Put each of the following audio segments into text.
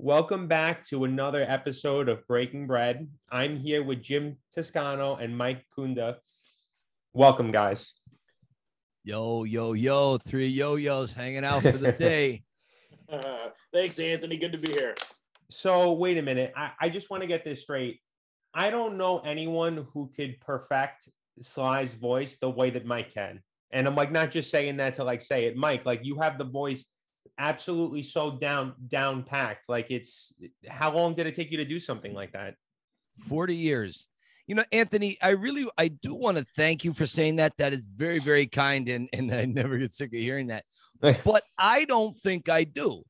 Welcome back to another episode of Breaking Bread. I'm here with Jim Toscano and Mike Kunda. Welcome, guys. Yo, yo, yo, three yo-yos hanging out for the day. Uh, thanks, Anthony. Good to be here. So, wait a minute. I, I just want to get this straight. I don't know anyone who could perfect Sly's voice the way that Mike can. And I'm like, not just saying that to like say it, Mike, like you have the voice absolutely so down, down packed. Like it's, how long did it take you to do something like that? 40 years. You know, Anthony, I really, I do want to thank you for saying that. That is very, very kind. And, and I never get sick of hearing that. but I don't think I do.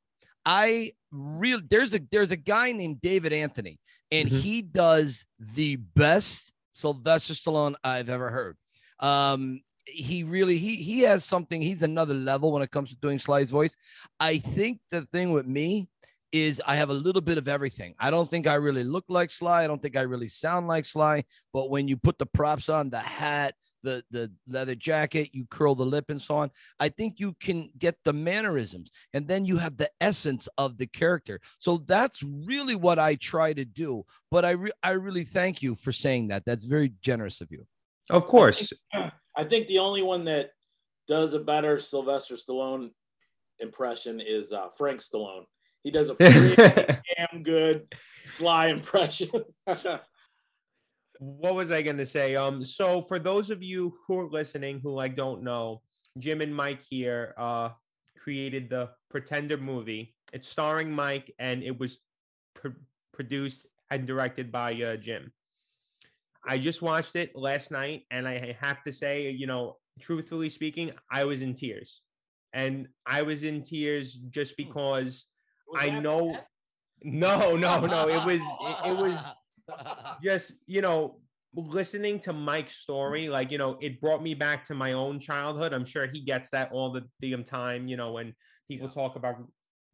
I real there's a there's a guy named David Anthony, and Mhm. he does the best Sylvester Stallone I've ever heard. Um, he really he he has something. He's another level when it comes to doing Sly's voice. I think the thing with me is I have a little bit of everything. I don't think I really look like Sly. I don't think I really sound like Sly. But when you put the props on, the hat, the the leather jacket, you curl the lip and so on, I think you can get the mannerisms, and then you have the essence of the character. So that's really what I try to do. But I re- I really thank you for saying that. That's very generous of you. Of course. I think the only one that does a better Sylvester Stallone impression is uh, Frank Stallone. He does a pretty damn good Sly impression. what was I going to say? Um, so for those of you who are listening who like don't know, Jim and Mike here uh created the Pretender movie. It's starring Mike and it was pr- produced and directed by uh, Jim. I just watched it last night and I have to say, you know, truthfully speaking, I was in tears. And I was in tears just because I know bad? no, no, no. It was it, it was just you know listening to mike's story like you know it brought me back to my own childhood i'm sure he gets that all the damn time you know when people Yeah. talk about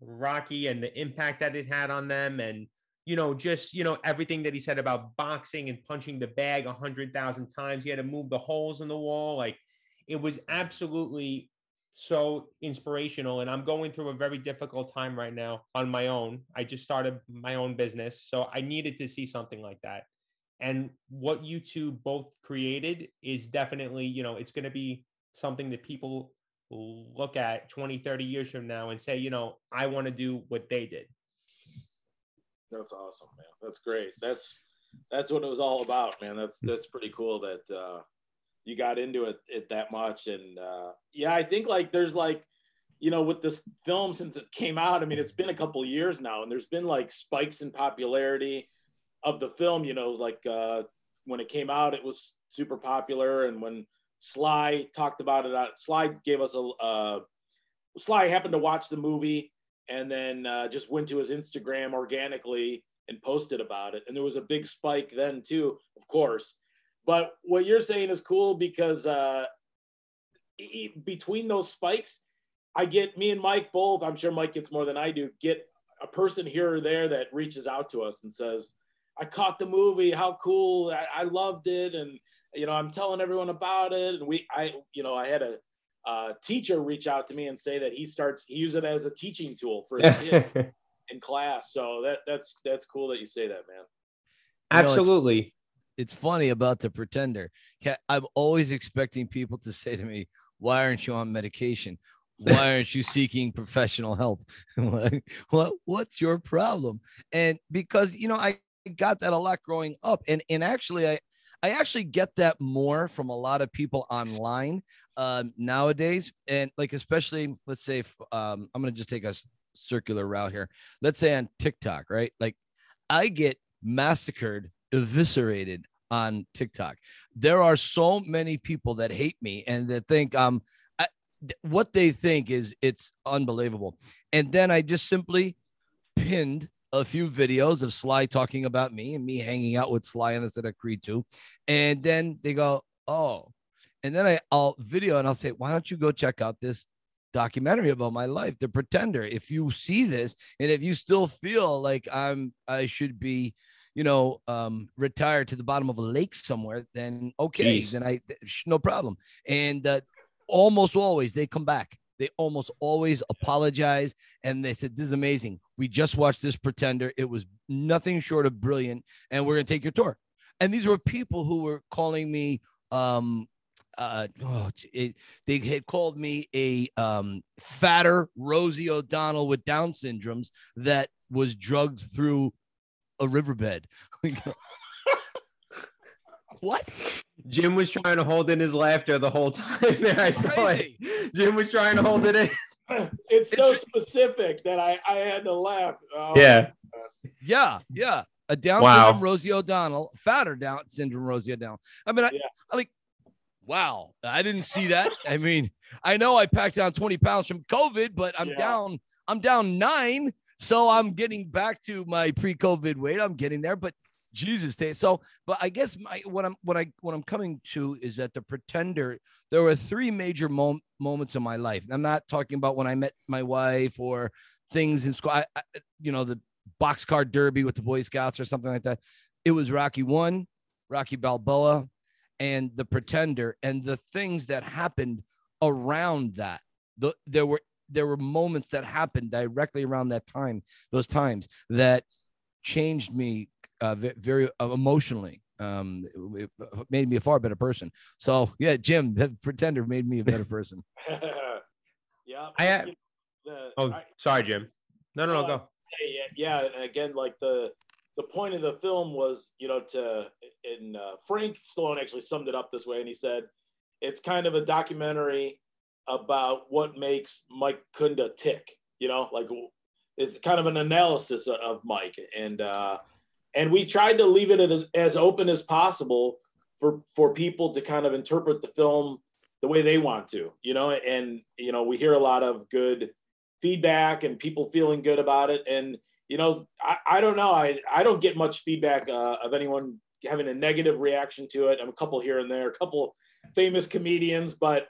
rocky and the impact that it had on them and you know just you know everything that he said about boxing and punching the bag a hundred thousand times. He had to move the holes in the wall. Like it was absolutely so inspirational. And i'm going through a very difficult time right now on my own. I just started my own business so i needed to see something like that. And what you two both created is definitely you know it's going to be something that people look at 20 30 years from now and say you know i want to do what they did That's awesome, man. That's great. That's that's what it was all about, man. That's that's pretty cool that uh, you got into it, it that much. And uh, yeah, I think like there's like you know with this film since it came out. I mean, it's been a couple years now, and there's been like spikes in popularity of the film. You know, like uh, when it came out, it was super popular, and when Sly talked about it, uh, Sly gave us a uh, Sly happened to watch the movie and then uh, just went to his Instagram organically and posted about it. And there was a big spike then too, of course. But what you're saying is cool because uh, between those spikes, I get me and Mike both. I'm sure Mike gets more than I do. Get a person here or there that reaches out to us and says, "I caught the movie. How cool! I, I loved it." And you know, I'm telling everyone about it. And we, I, you know, I had a uh, teacher reach out to me and say that he starts he uses it as a teaching tool for his kids in class. So that that's that's cool that you say that, man. You know, it's- absolutely it's funny about the pretender. I'm always expecting people to say to me, "Why aren't you on medication? Why aren't you seeking professional help? Like, what what's your problem?" And because you know, I got that a lot growing up, and and actually, I I actually get that more from a lot of people online um, nowadays, and like especially, let's say, if, um, I'm gonna just take a circular route here. Let's say on TikTok, right? Like, I get massacred, eviscerated on TikTok. There are so many people that hate me and that think um what they think is it's unbelievable. And then I just simply pinned a few videos of Sly talking about me and me hanging out with Sly and this at Creed 2. And then they go, oh. And then I, I'll video and I'll say, why don't you go check out this documentary about my life, The Pretender? If you see this and if you still feel like I'm I should be you know, um, retired to the bottom of a lake somewhere, then okay, Jeez. then I sh- no problem. And uh, almost always they come back. They almost always apologize and they said, This is amazing. We just watched this pretender. It was nothing short of brilliant, and we're gonna take your tour. And these were people who were calling me um uh oh, it, they had called me a um fatter Rosie O'Donnell with Down syndromes that was drugged through a riverbed. what? Jim was trying to hold in his laughter the whole time there. I saw Crazy. it. Jim was trying to hold it in. it's so specific that I, I had to laugh. Oh, Yeah. Yeah, yeah. A Down Wow. syndrome Rosie O'Donnell, fatter Down syndrome Rosie O'Donnell. I mean, I, Yeah. I like, wow, I didn't see that. I mean, I know I packed down 20 pounds from COVID, but I'm Yeah. down, I'm down nine. So I'm getting back to my pre-COVID weight. I'm getting there, but Jesus, they so but I guess my what I'm what I what I'm coming to is that the pretender, there were three major mom- moments in my life. I'm not talking about when I met my wife or things in school. I, I, you know, the boxcar derby with the Boy Scouts or something like that. It was Rocky One, Rocky Balboa, and the Pretender, and the things that happened around that. The, there were there were moments that happened directly around that time, those times that changed me uh, very uh, emotionally. Um, it, it made me a far better person. So yeah, Jim, the Pretender made me a better person. yeah. I have- you know, the- Oh, I- sorry, Jim. No, no, no, Uh, go. yeah, yeah, and again, like the the point of the film was, you know, to and uh, Frank Stallone actually summed it up this way, and he said it's kind of a documentary about what makes Mike Kunda tick. You know, like it's kind of an analysis of- of Mike, and uh, and we tried to leave it as as open as possible for for people to kind of interpret the film the way they want to. You know, and you know, we hear a lot of good feedback and people feeling good about it. And you know, I, I don't know. I I don't get much feedback uh, of anyone having a negative reaction to it. I'm a couple here and there, a couple famous comedians, but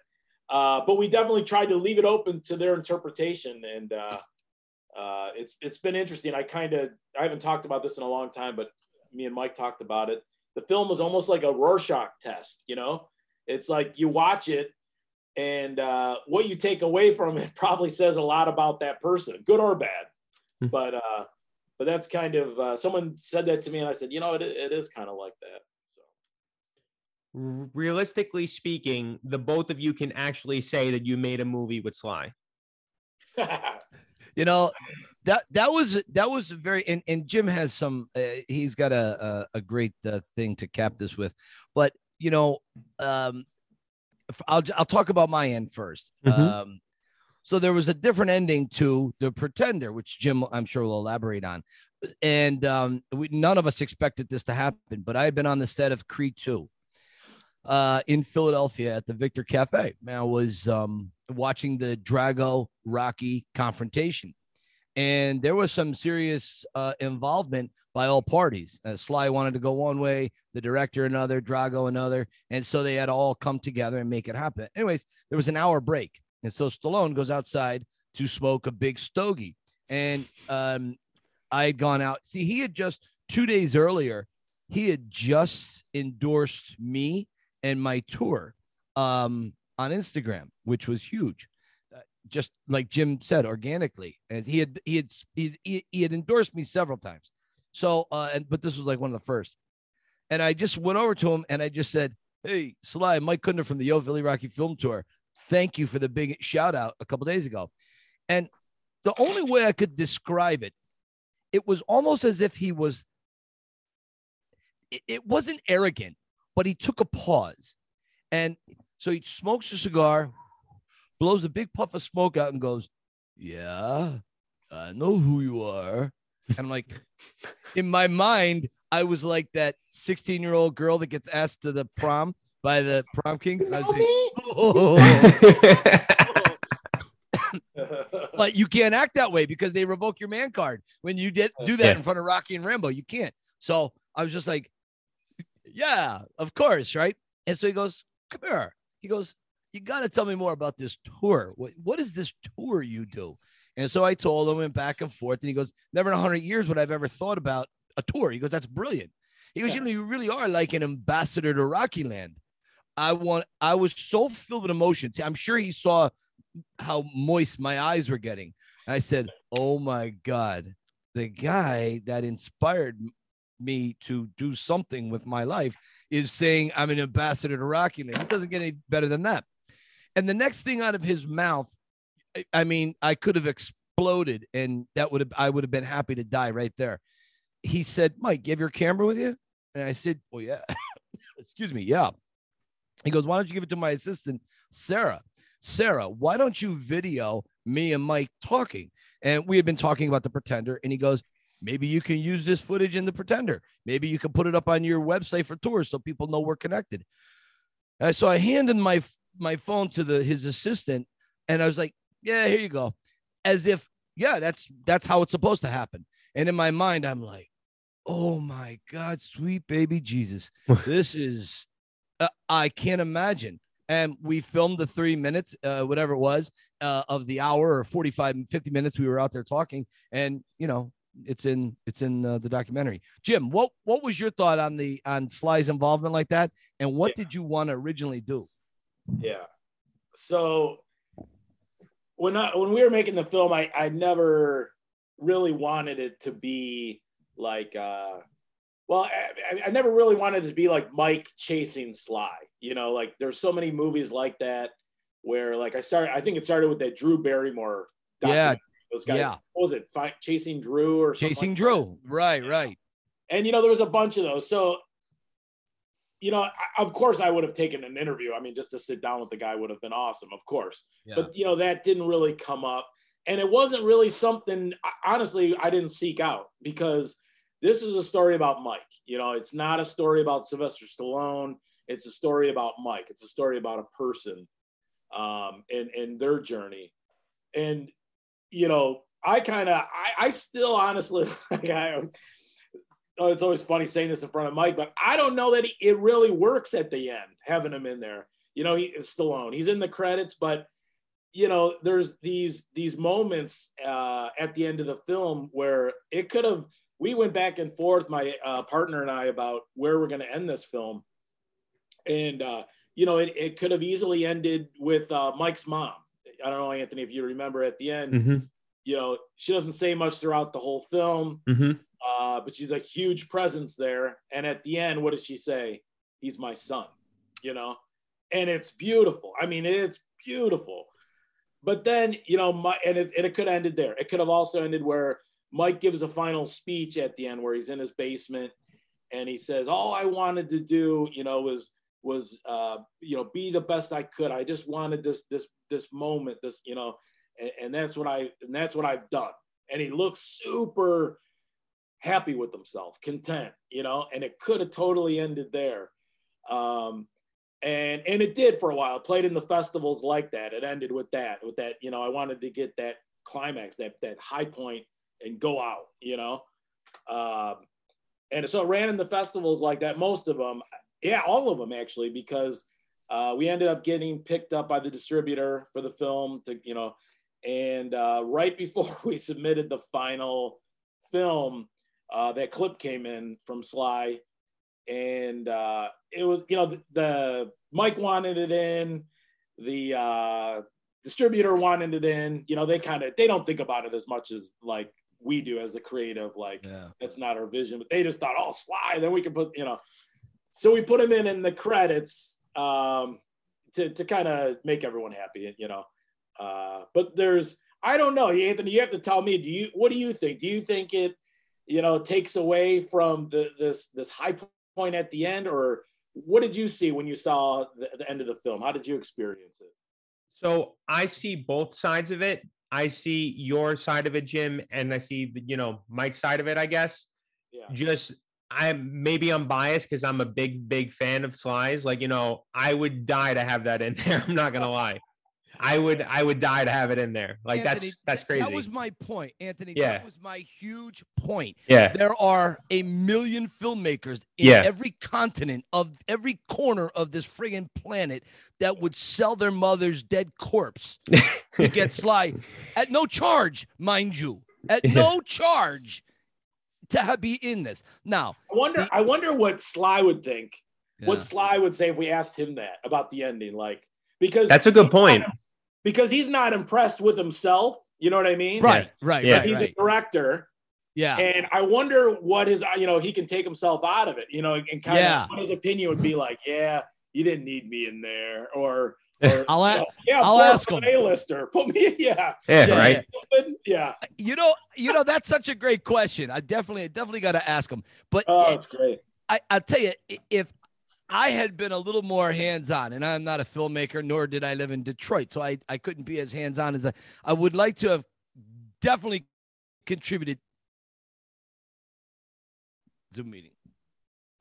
uh, but we definitely tried to leave it open to their interpretation. And uh, uh, it's it's been interesting. I kind of I haven't talked about this in a long time, but me and Mike talked about it. The film was almost like a Rorschach test. You know, it's like you watch it and uh, what you take away from it probably says a lot about that person, good or bad. Hmm. but uh, but that's kind of uh, someone said that to me, and I said, you know, it, it is kind of like that. R- Realistically speaking, the both of you can actually say that you made a movie with Sly. You know that that was that was very and, and jim has some uh, he's got a a, a great uh, thing to cap this with but you know um i'll i'll talk about my end 1st Mhm. um so there was a different ending to the pretender which jim i'm sure will elaborate on and um we, none of us expected this to happen but i had been on the set of creed 2 uh, in Philadelphia at the Victor Cafe. Man, I was um, watching the Drago Rocky confrontation, and there was some serious uh, involvement by all parties. Uh, Sly wanted to go one way, the director another, Drago another, and so they had all come together and make it happen. Anyways, there was an hour break, and so Stallone goes outside to smoke a big stogie, and um, I had gone out. See, he had just two days earlier, he had just endorsed me and my tour um, on Instagram, which was huge. Uh, just like Jim said, organically, and he had he had he, he, had endorsed me several times. So, uh, and but this was like one of the first, and I just went over to him and I just said, "Hey, Sly, Mike Kunda from the Yo Philly Rocky Film Tour, thank you for the big shout out a couple days ago," and the only way I could describe it, it was almost as if he was. It, it wasn't arrogant but he took a pause. And so he smokes a cigar, blows a big puff of smoke out, and goes, Yeah, I know who you are. And I'm like, in my mind, I was like that 16 year old girl that gets asked to the prom by the prom king. I was like, but you can't act that way because they revoke your man card when you did do that Yeah. in front of Rocky and Rambo. You can't. So I was just like, yeah, of course, right? And so he goes, come here. He goes, you got to tell me more about this tour. What, what is this tour you do? And so I told him, went back and forth, and he goes, never in a hundred years would I've ever thought about a tour. He goes, that's brilliant. He goes, you know, you really are like an ambassador to Rocky Land. I want. I was so filled with emotion. I'm sure he saw how moist my eyes were getting. I said, "Oh my god, the guy that inspired me to do something with my life is saying I'm an ambassador to Rocky Land. It doesn't get any better than that." And the next thing out of his mouth, I- I mean, I could have exploded, and that would have I would have been happy to die right there. He said, "Mike, you have your camera with you?" And I said, "Well, yeah." Excuse me, yeah. He goes, "Why don't you give it to my assistant, Sarah?" Sarah, why don't you video me and Mike talking? And we had been talking about the Pretender, and he goes, maybe you can use this footage in the Pretender. Maybe you can put it up on your website for tours so people know we're connected. And so I handed my my phone to the his assistant, and I was like, "Yeah, here you go," as if, yeah, that's that's how it's supposed to happen. And in my mind, I'm like, "Oh my God, sweet baby Jesus, this is." Uh, I can't imagine and we filmed the three minutes uh, whatever it was uh, of the hour or 45 and 50 minutes we were out there talking and you know it's in it's in uh, the documentary jim what what was your thought on the on sly's involvement like that and what Yeah. did you want to originally do Yeah. So when I when we were making the film, I I never really wanted it to be like uh well I, I- never really wanted it to be like Mike chasing Sly. You know, like there's so many movies like that where like I started I think it started with that Drew Barrymore Yeah. Those guys, Yeah. what was it? Fi- chasing Drew or something chasing like drew. right Yeah. right. And you know there was a bunch of those. So you know I, of course i would have taken an interview. I mean just to sit down with the guy would have been awesome of course. Yeah. but you know that didn't really come up. And it wasn't really something honestly i didn't seek out because this is a story about mike. You know it's not a story about sylvester stallone. It's a story about mike. It's a story about a person um and and their journey. And you know i kind of I, I still honestly like i oh, it's always funny saying this in front of Mike, but I don't know that he, it really works at the end having him in there. You know, he is Stallone. He's in the credits, but you know, there's these these moments uh, at the end of the film where it could have. We went back and forth, my uh, partner and I, about where we're going to end this film, and uh, you know, it, it could have easily ended with uh, Mike's mom. I don't know, Anthony, if you remember at the end, Mm-hmm. you know, she doesn't say much throughout the whole film Mm-hmm. uh, but she's a huge presence there. And at the end, what does she say? He's my son, you know, and it's beautiful. I mean, it's beautiful. But then, you know, my, and it, and it could have ended there. It could have also ended where Mike gives a final speech at the end where he's in his basement and he says, all I wanted to do, you know, was, was, uh, you know, be the best I could. I just wanted this, this, this moment, this, you know, and, and that's what I, and that's what I've done. And he looks super, happy with himself, content, you know, and it could have totally ended there. Um, and and it did for a while. Played in the festivals like that. It ended with that, with that, you know, I wanted to get that climax, that that high point and go out, you know. Um, and so it ran in the festivals like that, most of them, yeah, all of them actually, because uh, we ended up getting picked up by the distributor for the film to, you know, and uh, right before we submitted the final film, uh, that clip came in from Sly, and uh, it was you know the, the Mike wanted it in, the uh, distributor wanted it in. You know they kind of they don't think about it as much as like we do as the creative. Like yeah that's not our vision, but they just thought, oh Sly, then we can put you know. So we put him in in the credits um, to to kind of make everyone happy, you know. Uh, but there's I don't know, Anthony. You have to tell me. Do you what do you think? Do you think it, you know, takes away from the this this high point at the end, or what did you see when you saw the, the end of the film? How did you experience it? So I see both sides of it. I see your side of it, Jim, and I see the, you know Mike's side of it. I guess Yeah, just I maybe I'm biased because I'm a big big fan of Sly's. Like you know, I would die to have that in there. I'm not gonna lie. I would I would die to have it in there. Like Anthony, that's that's crazy. that was my point anthony Yeah. that was my huge point yeah. there are a million filmmakers in Yeah. every continent of every corner of this friggin' planet that would sell their mother's dead corpse to get Sly at no charge, mind you, at no charge to ha- be in this. Now, I wonder. The- I wonder what Sly would think. yeah, What Sly would say if we asked him that about the ending, like because That's a good he wanted- point. because he's not impressed with himself. You know what I mean? Right, right, Yeah. right, He's right. a director, Yeah. and I wonder what his you know he can take himself out of it. You know, and kind Yeah. of what his opinion would be like. Yeah, you didn't need me in there, or. Or I'll a- yeah, I'll ask him. A-lister. Put me, yeah, Yeah, Yeah, right. yeah. You know, you know, that's such a great question. I definitely, I definitely got to ask him. But Oh, it's great. I, I'll tell you, if I had been a little more hands-on, and I'm not a filmmaker, nor did I live in Detroit, so I, I couldn't be as hands-on as I, I would like to have definitely contributed. Zoom meeting.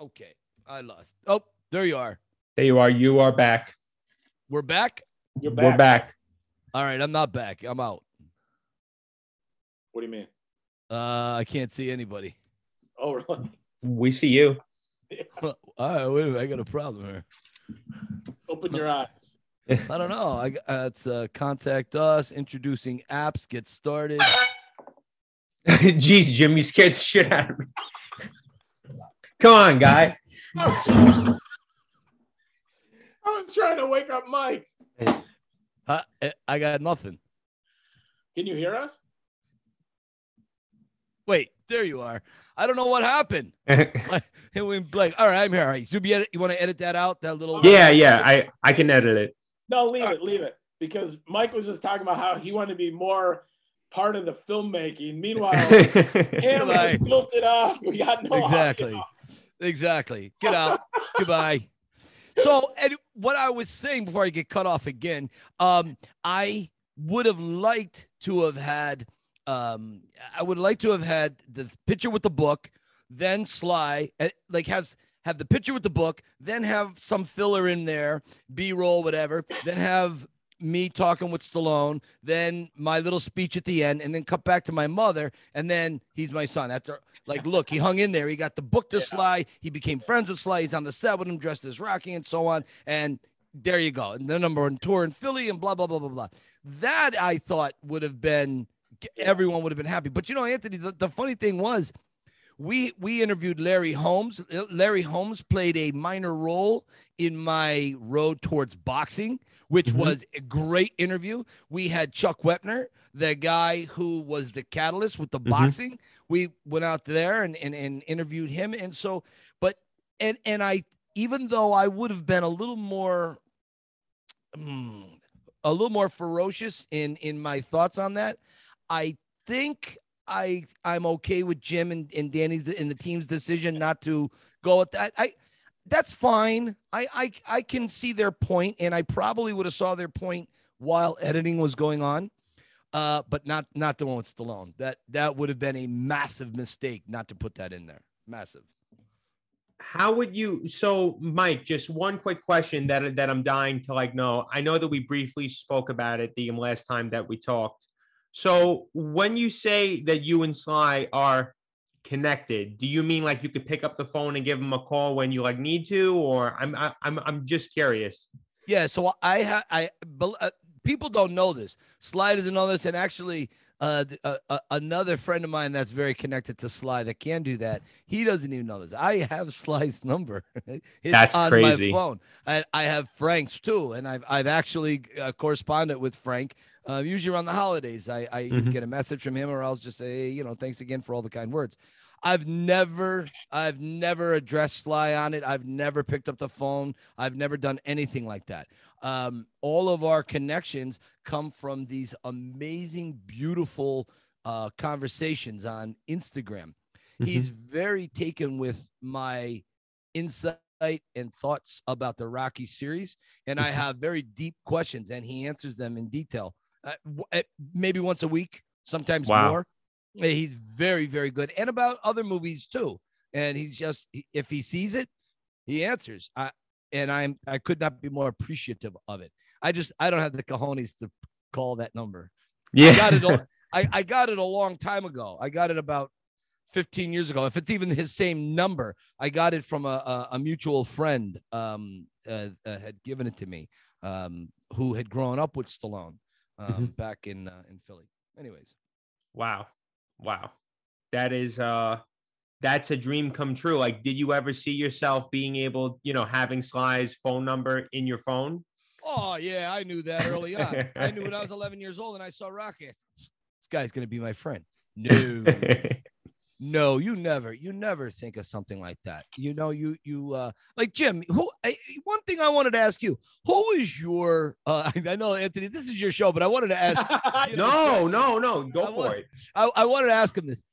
Okay, I lost. Oh, there you are. There you are. You are back. We're back. You're We're back. back. All right, I'm not back. I'm out. What do you mean? Uh, I can't see anybody. Oh, really? We see you. All right, wait a minute. I got a problem here. Open your eyes. I don't know. I got- uh, it's uh, contact us, introducing apps, get started. Jeez, Jim, you scared the shit out of me. Come on, guy. I was, trying to wake up Mike. Uh, I- I got nothing. Can you hear us? Wait, there you are. I don't know what happened. It went blank. All right, I'm here. All right. So you, want to edit that out? That little. yeah, yeah. I I can edit it. No, leave it, leave it. Because Mike was just talking about how he wanted to be more part of the filmmaking. Meanwhile, him Goodbye. has built it up. We got no Exactly. Exactly. Get out. Goodbye. So, and what I was saying before I get cut off again, um, I would have liked to have had, um, I would like to have had the picture with the book, then Sly, eh, like have have the picture with the book, then have some filler in there, B roll, whatever, then have me talking with Stallone, then my little speech at the end, and then cut back to my mother, and then he's my son. That's our, like, look, he hung in there. He got the book to Sly. He became friends with Sly. He's on the set with him, dressed as Rocky, and so on. And there you go. And the number one tour in Philly, and blah blah blah blah blah. That I thought would have been everyone would have been happy. But you know, Anthony, the, the funny thing was. We we interviewed Larry Holmes. Larry Holmes played a minor role in my road towards boxing, which Mhm. was a great interview. We had Chuck Wepner, the guy who was the catalyst with the Mhm. boxing. We went out there and, and and interviewed him. And so, but and and I even though I would have been a little more mm, a little more ferocious in in my thoughts on that, I think I I'm okay with Jim and, and Danny's in the team's decision not to go at that. I that's fine. I, I I can see their point, and I probably would have saw their point while editing was going on. Uh, but not not the one with Stallone. That that would have been a massive mistake not to put that in there. Massive. How would you? So, Mike, just one quick question that that I'm dying to like know. I know that we briefly spoke about it the last time that we talked. So, when you say that you and Sly are connected, do you mean like you could pick up the phone and give him a call when you like need to, or I'm I'm I'm just curious. Yeah, so I ha- I uh, people don't know this. Sly doesn't know this, and actually, uh, uh, uh, another friend of mine that's very connected to Sly that can do that. He doesn't even know this. I have Sly's number. it's That's on crazy. my phone. I, I have Frank's too, and I've I've actually uh, corresponded with Frank. Uh, usually around the holidays, I I Mhm. get a message from him, or I'll just say, hey, you know, thanks again for all the kind words. I've never, I've never addressed Sly on it. I've never picked up the phone. I've never done anything like that. Um, all of our connections come from these amazing, beautiful uh, conversations on Instagram. He's very taken with my insight and thoughts about the Rocky series, and I Mhm. have very deep questions, and he answers them in detail. Uh, w- uh, maybe once a week, sometimes Wow. more. He's very, very good, and about other movies too. And he's just if he sees it, he answers. I and I'm I could not be more appreciative of it. I just I don't have the cojones to call that number. Yeah, I got it. a- I, I got it a long time ago. I got it about 15 years ago. If it's even his same number, I got it from a, a, a mutual friend um, uh, uh, had given it to me, um, who had grown up with Stallone um, back in uh, in Philly. Anyways, Wow. Wow. That is uh that's a dream come true. Like, did you ever see yourself being able, you know, having Sly's phone number in your phone? Oh yeah, I knew that early on. I knew when I was 11 years old and I saw Rocky. I said, this guy's gonna be my friend. No, no, you never, you never think of something like that. You know, you you uh like Jim. Who? I, one thing I wanted to ask you: Who is your? uh I know Anthony, this is your show, but I wanted to ask. you know, no, no, no. Go I for want- it. I, I wanted to ask him this.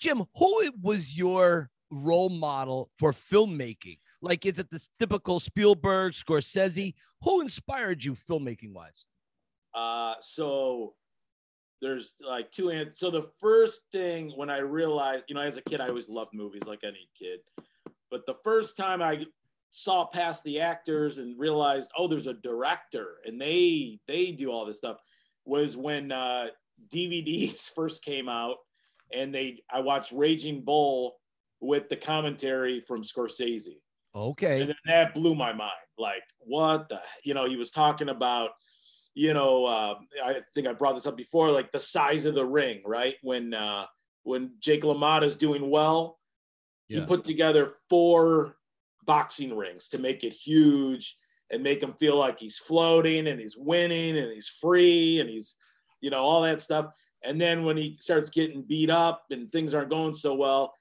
Jim, who was your role model for filmmaking? Like, is it the typical Spielberg, Scorsese? Who inspired you filmmaking wise? Uh, so there's like two and so the first thing when I realized, you know, as a kid, I always loved movies like any kid. But the first time I saw past the actors and realized, oh, there's a director and they they do all this stuff was when uh DVDs first came out and they I watched Raging Bull with the commentary from Scorsese. Okay. And then that blew my mind. Like, what the, you know, he was talking about, you know, uh, I think I brought this up before, like the size of the ring, right? When, uh, when Jake LaMotta is doing well, he put together four boxing rings to make it huge and make him feel like he's floating and he's winning and he's free and he's, you know, all that stuff. And then when he starts getting beat up and things aren't going so well,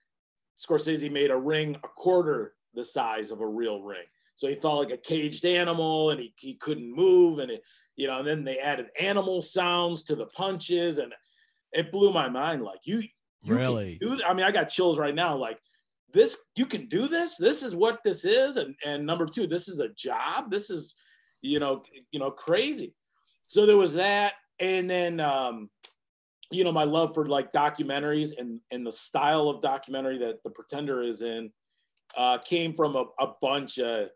Scorsese made a ring a quarter the size of a real ring. So he felt like a caged animal and he, he couldn't move. And it, you know, and then they added animal sounds to the punches and it blew my mind. Like you, you Really? I mean, I got chills right now. Like this, you can do this. This is what this is. And, and number two, this is a job. This is, you know, you know, crazy. So there was that. And then, um, you know, my love for like documentaries and, and the style of documentary that the pretender is in uh, came from a, a bunch of,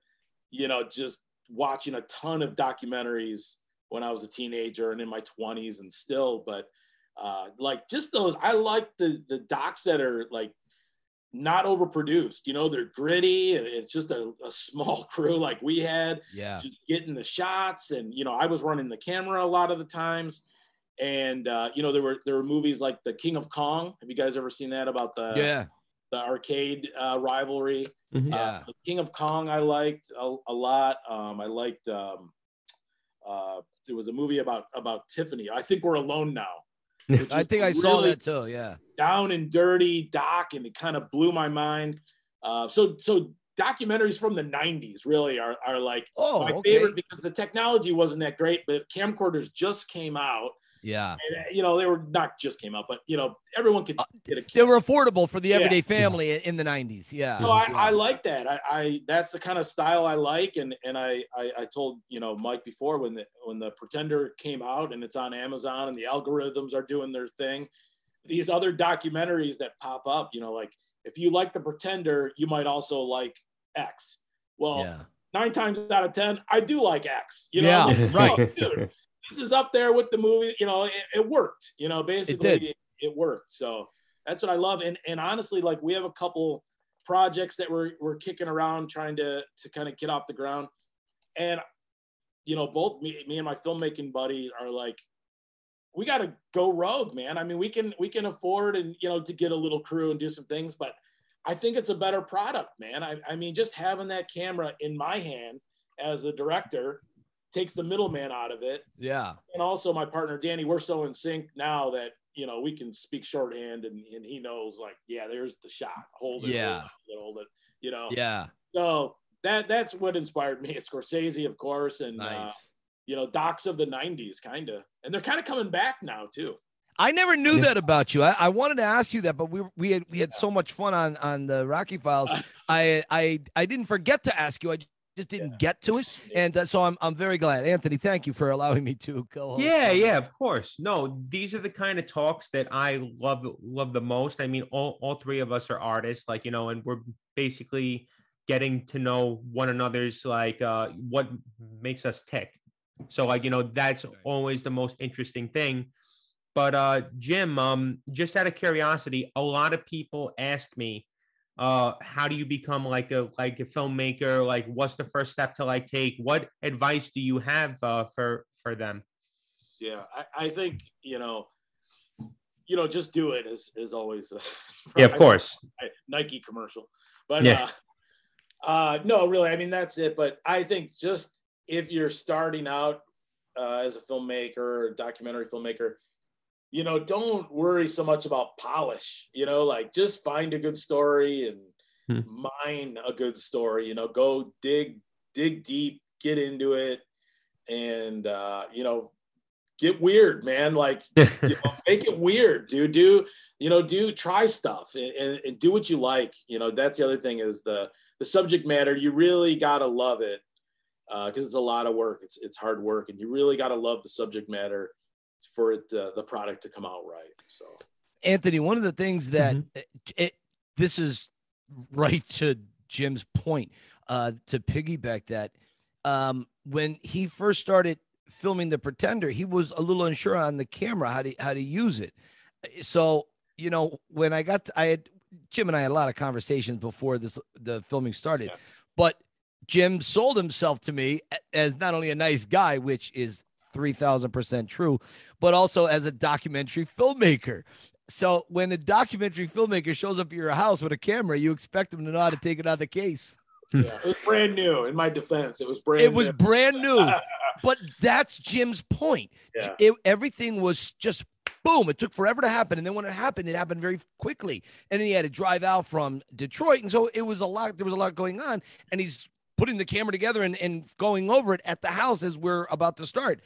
you know, just watching a ton of documentaries when I was a teenager and in my 20s and still, but uh, like just those, I like the the docs that are like not overproduced. You know, they're gritty and it's just a, a small crew like we had Yeah. just getting the shots and you know i was running the camera a lot of the times and uh, you know there were there were movies like the king of kong have you guys ever seen that about the Yeah. the arcade uh, rivalry Mhm. Yeah. uh, the king of kong i liked a, a lot um, i liked um, uh, there was a movie about about tiffany i think we're alone now I think I saw that too. Yeah. down and dirty doc and it kind of blew my mind uh, so so documentaries from the 90s really are, are like Oh, my okay. favorite because the technology wasn't that great, but camcorders just came out. Yeah. And, uh, you know, they were not just came out, but you know, everyone could Uh, get a They were affordable for the Yeah. everyday family in- in the 90s. Yeah. So I, I like that. I, I that's the kind of style I like, and and I, I I told you know Mike before when the when the Pretender came out and it's on Amazon and the algorithms are doing their thing. These other documentaries that pop up, you know, like if you like the Pretender, you might also like X. Well, yeah. nine times out of ten, I do like X. You know, Yeah, like, right. "Oh, dude, this is up there with the movie. You know, it, it worked. You know, basically, did. it, it worked. So that's what I love. And and honestly, like we have a couple projects that we're we're kicking around trying to to kind of get off the ground. And you know, both me me and my filmmaking buddy are like, we got to go rogue, man. I mean, we can we can afford and you know to get a little crew and do some things, but I think it's a better product, man. I, I mean, just having that camera in my hand as the director takes the middleman out of it. Yeah. And also my partner Danny, we're so in sync now that you know we can speak shorthand and, and he knows like, yeah, there's the shot. Hold it, Yeah. hold it, hold it, you know. Yeah. So that that's what inspired me. It's Scorsese, of course, and Nice. uh, you know, docs of the '90s, kind of, and they're kind of coming back now too. I never knew Yeah. that about you. I, I wanted to ask you that, but we we had we had so much fun on on the Rocky Files. I I I didn't forget to ask you. I just didn't get to it, and uh, so I'm I'm very glad. Anthony, thank you for allowing me to go. Yeah, yeah, of course. No, these are the kind of talks that I love love the most. I mean, all, all three of us are artists, like, you know, and we're basically getting to know one another's like uh what makes us tick. So like, you know, that's always the most interesting thing. But uh Jim, um, just out of curiosity, a lot of people ask me uh how do you become like a like a filmmaker like what's the first step to like take what advice do you have uh for for them Yeah, I, I think you know, you know, just do it is is always. uh, yeah of course I- Nike commercial. But Yeah. uh, uh, no, really, I mean that's it. But I think just if you're starting out uh, as a filmmaker or documentary filmmaker, you know, don't worry so much about polish, you know, like just find a good story and hmm. mine a good story, you know, go dig, dig deep, get into it and, uh, you know, get weird, man. Like, you know, make it weird, dude. Do, you know, do try stuff and, and, and do what you like. You know, that's the other thing is the, the subject matter. You really got to love it uh, because uh, it's a lot of work. It's, it's hard work and you really got to love the subject matter for it uh, the product to come out right. So, Anthony, one of the things that mm-hmm. it, it, this is right to Jim's point uh, to piggyback that um, when he first started filming The Pretender, he was a little unsure on the camera how to how to use it. So you know when I got to, I had Jim and I had a lot of conversations before this the filming started, yeah. but Jim sold himself to me as not only a nice guy, which is 3000% true, but also as a documentary filmmaker. So when a documentary filmmaker shows up at your house with a camera, you expect them to know how to take it out of the case. Yeah, it was brand new. In my defense, it was brand. It new. was brand new, but that's Jim's point. Yeah. It, everything was just boom. It took forever to happen, and then when it happened, it happened very quickly. And then he had to drive out from Detroit, and so it was a lot. There was a lot going on, and he's putting the camera together and, and going over it at the house as we're about to start.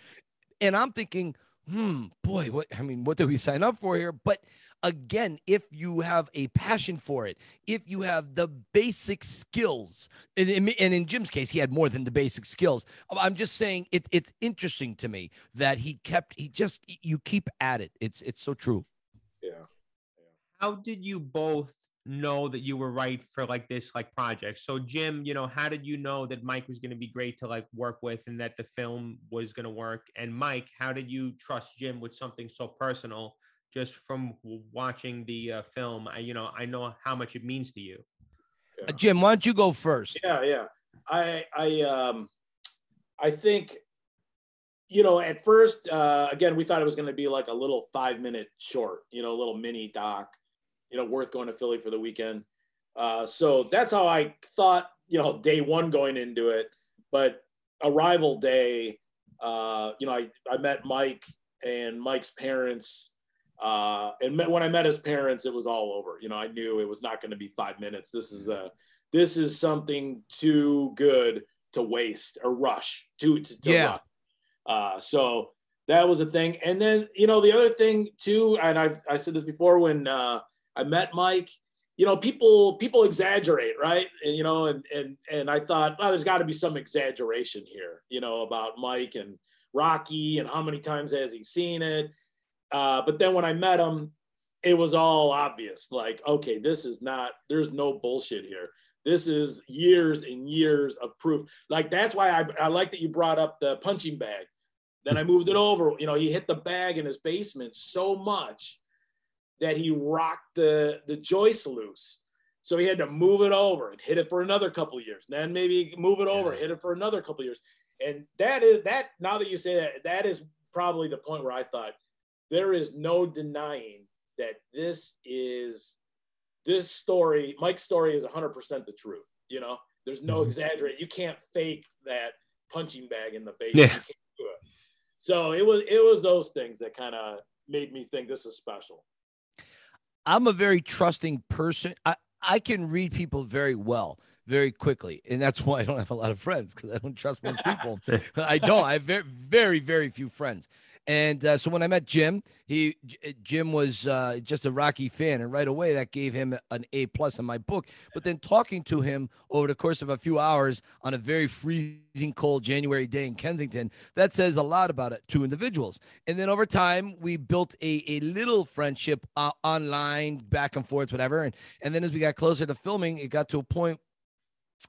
And I'm thinking, hmm, boy, what I mean, what did we sign up for here? But again, if you have a passion for it, if you have the basic skills, and, and in Jim's case, he had more than the basic skills. I'm just saying it, it's interesting to me that he kept, he just, you keep at it. It's, it's so true. Yeah. yeah. How did you both know that you were right for like this like project. So jim you know how did you know that mike was going to be great to like work with and that the film was going to work? And mike how did you trust jim with something so personal just from watching the uh, film? I you know i know how much it means to you. Yeah. uh, jim why don't you go first? Yeah yeah. I i um i think you know at first uh again we thought it was going to be like a little five minute short you know a little mini doc you know, worth going to Philly for the weekend. Uh, so that's how I thought, you know, day one going into it. But arrival day, uh, you know, I, I met Mike and Mike's parents. Uh, and met, when I met his parents, it was all over. You know, I knew it was not going to be five minutes. This is a, this is something too good to waste or rush to, to, to yeah. Uh, so that was a thing. And then, you know, the other thing too, and I've, I said this before when, uh, I met Mike. You know, people people exaggerate, right? And, you know, and and and I thought, well, there's got to be some exaggeration here, you know, about Mike and Rocky and how many times has he seen it. Uh, but then when I met him, it was all obvious. Like, okay, this is not. There's no bullshit here. This is years and years of proof. Like that's why I, I like that you brought up the punching bag. Then I moved it over. You know, he hit the bag in his basement so much that he rocked the the joist loose. So he had to move it over and hit it for another couple years. Then maybe move it over, yeah. hit it for another couple years. And that is that now that you say that, that is probably the point where I thought there is no denying that this is this story, Mike's story is 100% the truth. You know, there's no mm-hmm. exaggerate. You can't fake that punching bag in the basement. Yeah. So it was it was those things that kind of made me think this is special. I'm a very trusting person. I, I can read people very well, very quickly, and that's why I don't have a lot of friends because I don't trust most people. I don't. I have very, very, very few friends. And uh, so when I met Jim, he Jim was uh, just a Rocky fan, and right away that gave him an A plus in my book. But then talking to him over the course of a few hours on a very freezing cold January day in Kensington, that says a lot about it two individuals. And then over time, we built a, a little friendship uh, online, back and forth, whatever. And and then as we got closer to filming, it got to a point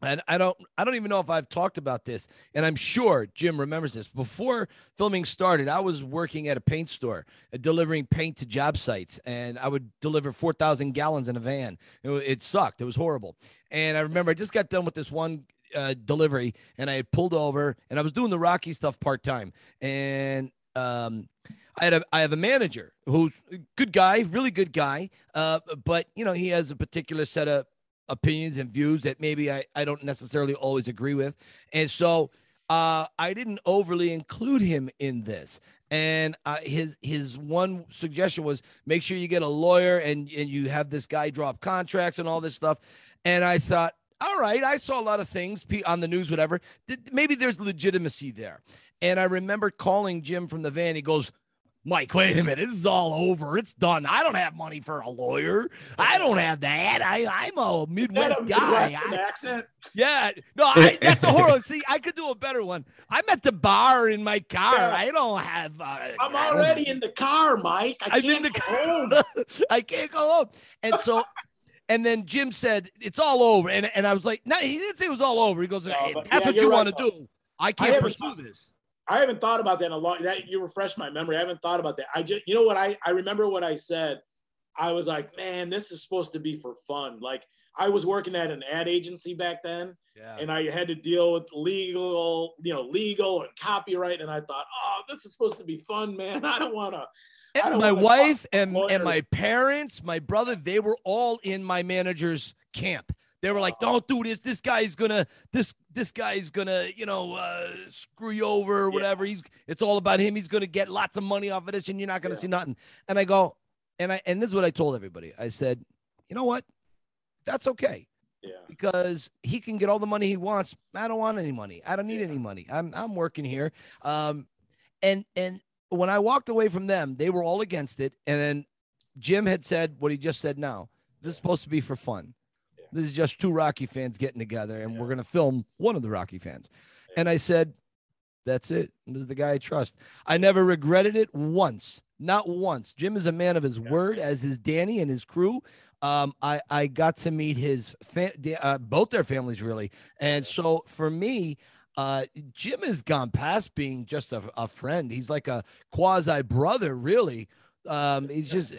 and I don't I don't even know if I've talked about this and I'm sure Jim remembers this. Before filming started I was working at a paint store uh, delivering paint to job sites and I would deliver 4000 gallons in a van. It, it, sucked. It was horrible. And I remember I just got done with this one uh, delivery and I had pulled over and I was doing the Rocky stuff part time and um I had a I have a manager who's a good guy, really good guy, uh, but you know he has a particular set of opinions and views that maybe I, I don't necessarily always agree with. And so uh, I didn't overly include him in this. And uh, his his one suggestion was make sure you get a lawyer and and you have this guy drop contracts and all this stuff. And I thought, all right, I saw a lot of things on the news, whatever. Maybe there's legitimacy there. And I remember calling Jim from the van. He goes, Mike, wait a minute. This is all over. It's done. I don't have money for a lawyer. I don't have that. I, I'm a Midwest guy. I, accent? Yeah. No, I, that's a horrible. See, I could do a better one. I'm at the bar in my car. Yeah. I don't have. Uh, I'm already in the car, Mike. I am in the car. I can't go home. And so. And then Jim said, it's all over. And, and I was like, no, he didn't say it was all over. He goes, hey, that's yeah, what you right, want to do. I can't I pursue this. I haven't thought about that in a long that you refreshed my memory. I haven't thought about that. I just you know what I I remember what I said. I was like, man, this is supposed to be for fun. Like I was working at an ad agency back then, yeah. and I had to deal with legal, you know, legal and copyright. And I thought, oh, this is supposed to be fun, man. I don't want to. And My wife and, and my parents, my brother, they were all in my manager's camp. They were like, "Don't do this. This guy's gonna this this guy's gonna you know uh, screw you over or whatever. Yeah. He's it's all about him. He's gonna get lots of money off of this, and you're not gonna yeah. see nothing." And I go, and I and this is what I told everybody. I said, "You know what? That's okay." Yeah. Because he can get all the money he wants. I don't want any money. I don't need yeah. any money. I'm I'm working here. Um, and and when I walked away from them, they were all against it. And then Jim had said what he just said now. This is supposed to be for fun. This is just two Rocky fans getting together, and yeah. we're going to film one of the Rocky fans. Yeah. And I said, That's it. This is the guy I trust. I never regretted it once. Not once. Jim is a man of his yeah. word, as is Danny and his crew. Um, I, I got to meet his fa- uh, both their families really, and so for me, uh, Jim has gone past being just a, a friend. He's like a quasi brother, really. Um, he's just,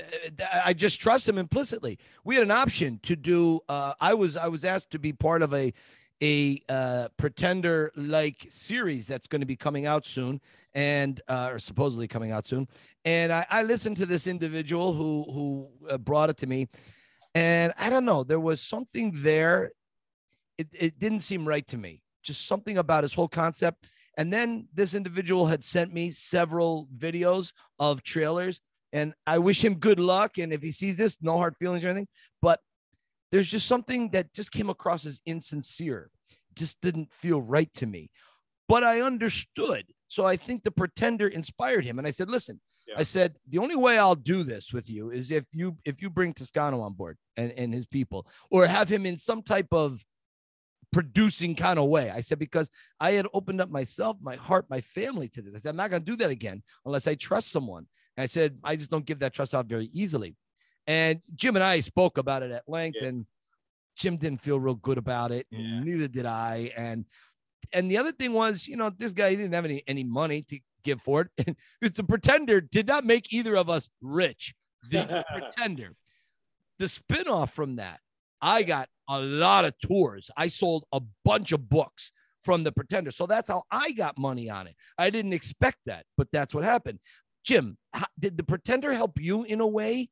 I just trust him implicitly. We had an option to do. Uh, I was, I was asked to be part of a, a uh, pretender like series that's going to be coming out soon, and uh, or supposedly coming out soon. And I, I listened to this individual who who uh, brought it to me, and I don't know, there was something there. It, it didn't seem right to me. Just something about his whole concept. And then this individual had sent me several videos of trailers and I wish him good luck. And if he sees this, no hard feelings or anything. But there's just something that just came across as insincere, just didn't feel right to me. But I understood. So I think the pretender inspired him. And I said, listen, yeah. I said, the only way I'll do this with you is if you if you bring Toscano on board and, and his people, or have him in some type of producing kind of way. I said, because I had opened up myself, my heart, my family to this. I said, I'm not going to do that again unless I trust someone. I said, I just don't give that trust out very easily. And Jim and I spoke about it at length, yeah. and Jim didn't feel real good about it. Yeah. Neither did I. And and the other thing was, you know, this guy didn't have any any money to give for it. Because the pretender did not make either of us rich. The pretender. The spinoff from that, I got a lot of tours. I sold a bunch of books from the pretender. So that's how I got money on it. I didn't expect that, but that's what happened. Jim, how, did the pretender help you in a way?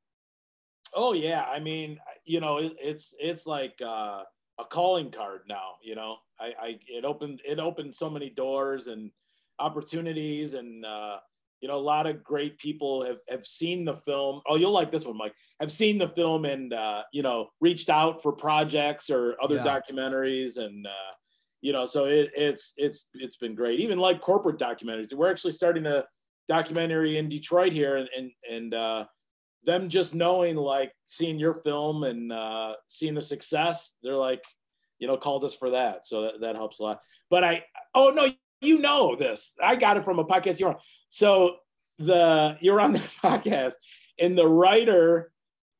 Oh yeah, I mean, you know, it, it's it's like uh, a calling card now. You know, I, I it opened it opened so many doors and opportunities, and uh, you know, a lot of great people have have seen the film. Oh, you'll like this one, Mike. Have seen the film and uh, you know reached out for projects or other yeah. documentaries and. Uh, you know, so it, it's it's it's been great. Even like corporate documentaries, we're actually starting to documentary in Detroit here, and and and uh, them just knowing like seeing your film and uh, seeing the success, they're like, you know, called us for that, so that, that helps a lot. But I, oh no, you know this. I got it from a podcast you're on. So the you're on the podcast, and the writer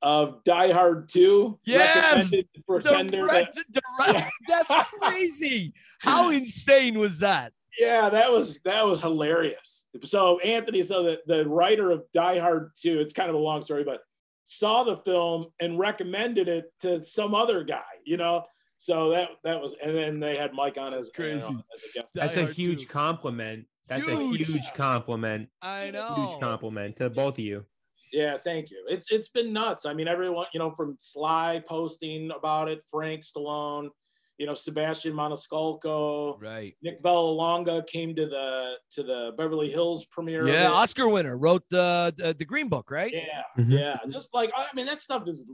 of Die Hard 2. Yes, the Pretender. The, the, yeah. That's crazy. How insane was that? Yeah, that was that was hilarious. So Anthony, so the, the writer of Die Hard 2, it's kind of a long story, but saw the film and recommended it to some other guy, you know. So that that was, and then they had Mike on as crazy. You know, as a That's a huge too. compliment. That's huge. a huge compliment. I know. Huge compliment to both of you. Yeah, thank you. It's it's been nuts. I mean, everyone, you know, from Sly posting about it, Frank Stallone, you know, Sebastian Maniscalco, Right. Nick Vallelonga came to the to the Beverly Hills premiere. Yeah. Oscar winner wrote the the, the Green Book, right? yeah, Mhm. yeah. Just like I mean, that stuff is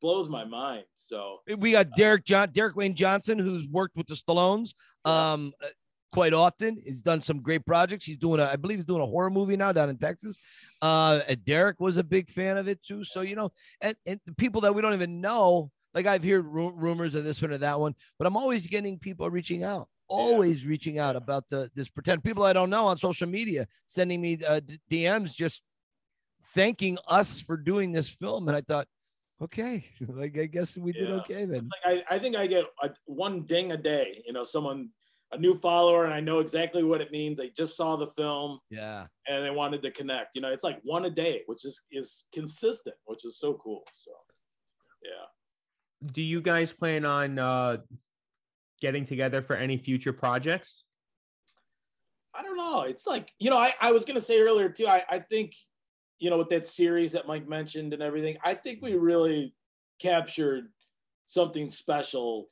blows my mind. So We got Derek John Derek Wayne Johnson, who's worked with the Stallones Yeah. um uh, quite often. He's done some great projects. He's doing a, I believe he's doing a horror movie now down in Texas. Uh Derek was a big fan of it too. So you know, and, and the people that we don't even know, like I've heard ru- rumors of this one or that one, but I'm always getting people reaching out. Always reaching out about the this pretend people I don't know on social media sending me uh, d- DMs just thanking us for doing this film, and I thought, okay, like I guess we did okay then. like I, I think I get a, one ding a day. You know, someone a new follower, and I know exactly what it means. They just saw the film Yeah. and they wanted to connect. You know, it's like one a day, which is is consistent, which is so cool. So yeah. Do you guys plan on uh, getting together for any future projects? I don't know. It's like, you know, I, I was gonna say earlier too, I, I think, you know, with that series that Mike mentioned and everything, I think we really captured something special,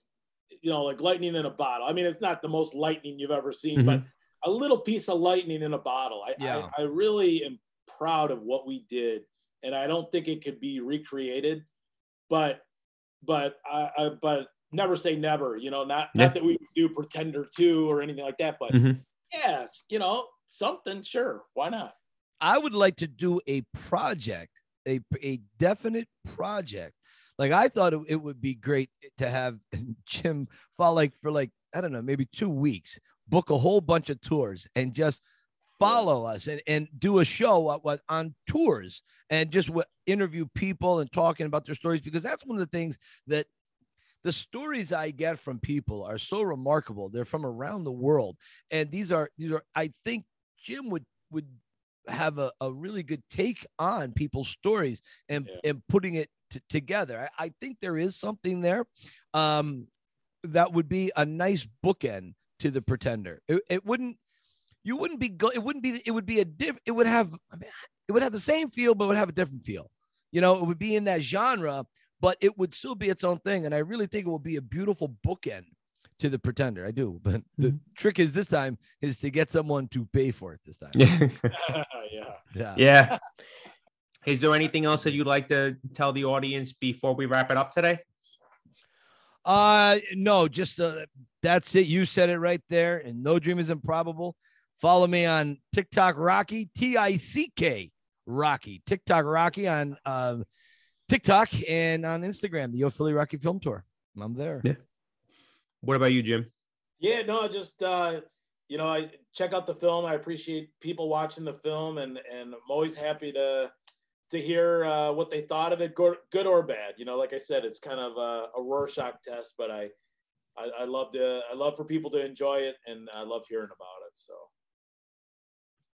you know, like lightning in a bottle. I mean, it's not the most lightning you've ever seen, but a little piece of lightning in a bottle. I, Yeah. I, I really am proud of what we did. And I don't think it could be recreated, but but I, I but never say never, you know, not Yeah. not that we do pretender two or anything like that, but Mhm. yes, you know, something, sure. Why not? I would like to do a project, a, a definite project. Like I thought it, it would be great to have Jim fall like for like, I don't know, maybe two weeks, book a whole bunch of tours and just follow us and, and do a show what, what on tours and just interview people and talking about their stories because that's one of the things that the stories I get from people are so remarkable. They're from around the world. And these are these are I think Jim would would have a, a really good take on people's stories and Yeah. and putting it t- together. I, I think there is something there um, that would be a nice bookend to the Pretender. It, it wouldn't. You wouldn't be. Go, it wouldn't be. It would be a diff. It would have. I mean, it would have the same feel, but it would have a different feel. You know, it would be in that genre, but it would still be its own thing. And I really think it will be a beautiful bookend to the Pretender. I do. But the Mhm. trick is this time is to get someone to pay for it this time. Yeah. yeah. Yeah. yeah. Is there anything else that you'd like to tell the audience before we wrap it up today? Uh no, just uh, that's it. You said it right there. And no dream is improbable. Follow me on TikTok Rocky, T-I-C-K Rocky. TikTok Rocky on uh, TikTok and on Instagram, the Yo Philly Rocky Film Tour. I'm there. Yeah. What about you, Jim? Yeah, no, just uh, you know, I check out the film. I appreciate people watching the film, and and I'm always happy to to hear uh, what they thought of it, good, good or bad. You know, like I said, it's kind of a, a Rorschach test, but I, I I love to I love for people to enjoy it, and I love hearing about it. So